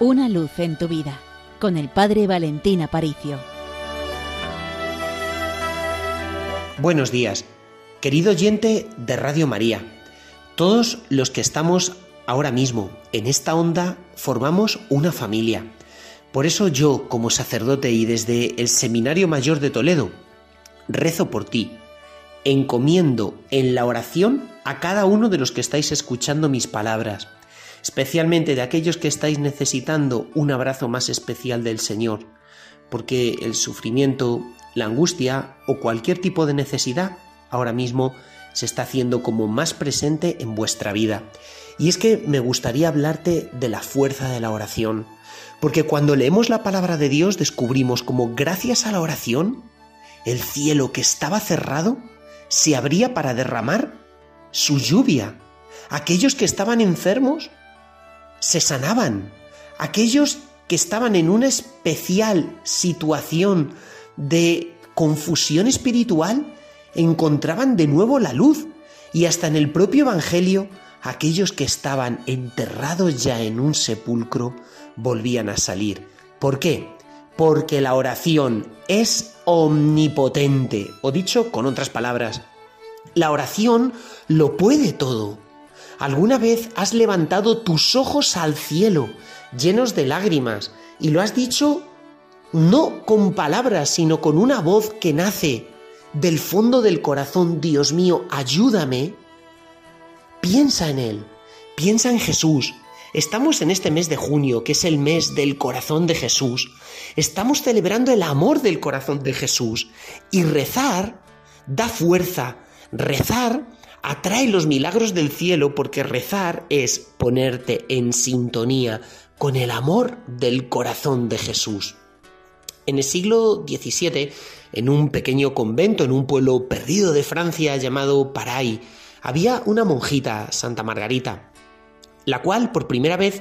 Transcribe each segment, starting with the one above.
Una luz en tu vida con el Padre Valentín Aparicio. Buenos días, querido oyente de Radio María. Todos los que estamos ahora mismo en esta onda formamos una familia. Por eso yo, como sacerdote y desde el Seminario Mayor de Toledo, rezo por ti, encomiendo en la oración a cada uno de los que estáis escuchando mis palabras, especialmente de aquellos que estáis necesitando un abrazo más especial del Señor, porque el sufrimiento, la angustia o cualquier tipo de necesidad ahora mismo se está haciendo como más presente en vuestra vida. Y es que me gustaría hablarte de la fuerza de la oración, porque cuando leemos la palabra de Dios descubrimos como gracias a la oración, el cielo que estaba cerrado se abría para derramar su lluvia. Aquellos que estaban enfermos se sanaban. Aquellos que estaban en una especial situación de confusión espiritual encontraban de nuevo la luz. Y hasta en el propio Evangelio, aquellos que estaban enterrados ya en un sepulcro volvían a salir. ¿Por qué? Porque la oración es omnipotente. O dicho con otras palabras, la oración lo puede todo. ¿Alguna vez has levantado tus ojos al cielo, llenos de lágrimas, y lo has dicho no con palabras, sino con una voz que nace del fondo del corazón, Dios mío, ayúdame? Piensa en Él, piensa en Jesús. Estamos en este mes de junio, que es el mes del corazón de Jesús. Estamos celebrando el amor del corazón de Jesús. Y rezar da fuerza. Rezar atrae los milagros del cielo porque rezar es ponerte en sintonía con el amor del corazón de Jesús. En el siglo XVII, en un pequeño convento en un pueblo perdido de Francia llamado Paray, había una monjita, Santa Margarita, la cual por primera vez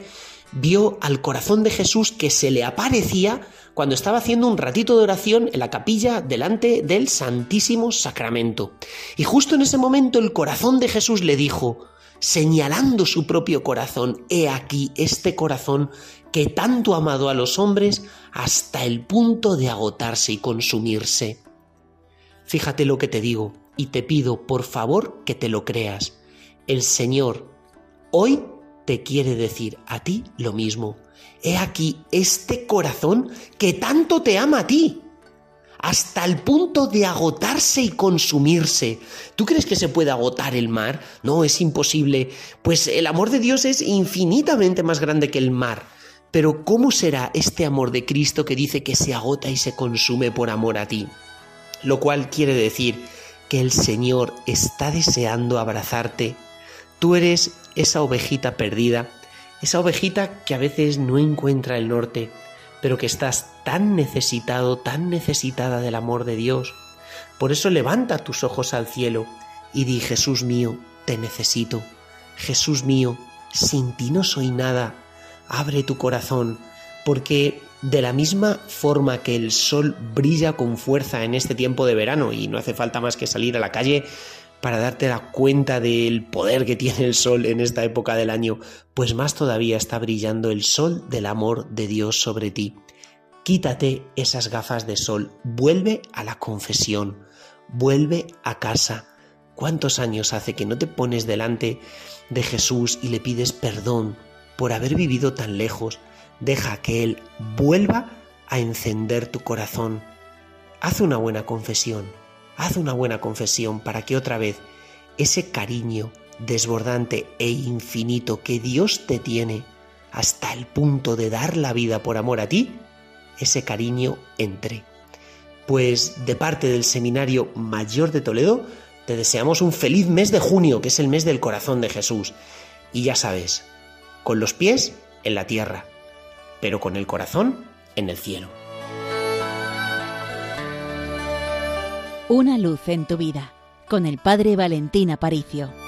vio al corazón de Jesús que se le aparecía cuando estaba haciendo un ratito de oración en la capilla delante del Santísimo Sacramento. Y justo en ese momento el corazón de Jesús le dijo, señalando su propio corazón, he aquí este corazón que tanto ha amado a los hombres hasta el punto de agotarse y consumirse. Fíjate lo que te digo y te pido por favor que te lo creas. El Señor hoy te quiere decir a ti lo mismo. He aquí este corazón que tanto te ama a ti, hasta el punto de agotarse y consumirse. ¿Tú crees que se puede agotar el mar? No, es imposible, pues el amor de Dios es infinitamente más grande que el mar. Pero ¿cómo será este amor de Cristo que dice que se agota y se consume por amor a ti? Lo cual quiere decir que el Señor está deseando abrazarte. Tú eres esa ovejita perdida esa ovejita que a veces no encuentra el norte, pero que estás tan necesitado, tan necesitada del amor de Dios. Por eso levanta tus ojos al cielo y di, Jesús mío, te necesito. Jesús mío, sin ti no soy nada. Abre tu corazón, porque de la misma forma que el sol brilla con fuerza en este tiempo de verano y no hace falta más que salir a la calle para darte la cuenta del poder que tiene el sol en esta época del año, pues más todavía está brillando el sol del amor de Dios sobre ti. Quítate esas gafas de sol, vuelve a la confesión, vuelve a casa. ¿Cuántos años hace que no te pones delante de Jesús y le pides perdón por haber vivido tan lejos? Deja que Él vuelva a encender tu corazón. Haz una buena confesión Haz una buena confesión para que otra vez ese cariño desbordante e infinito que Dios te tiene hasta el punto de dar la vida por amor a ti, ese cariño entre. Pues de parte del Seminario Mayor de Toledo, te deseamos un feliz mes de junio, que es el mes del corazón de Jesús. Y ya sabes, con los pies en la tierra, pero con el corazón en el cielo. Una luz en tu vida con el Padre Valentín Aparicio.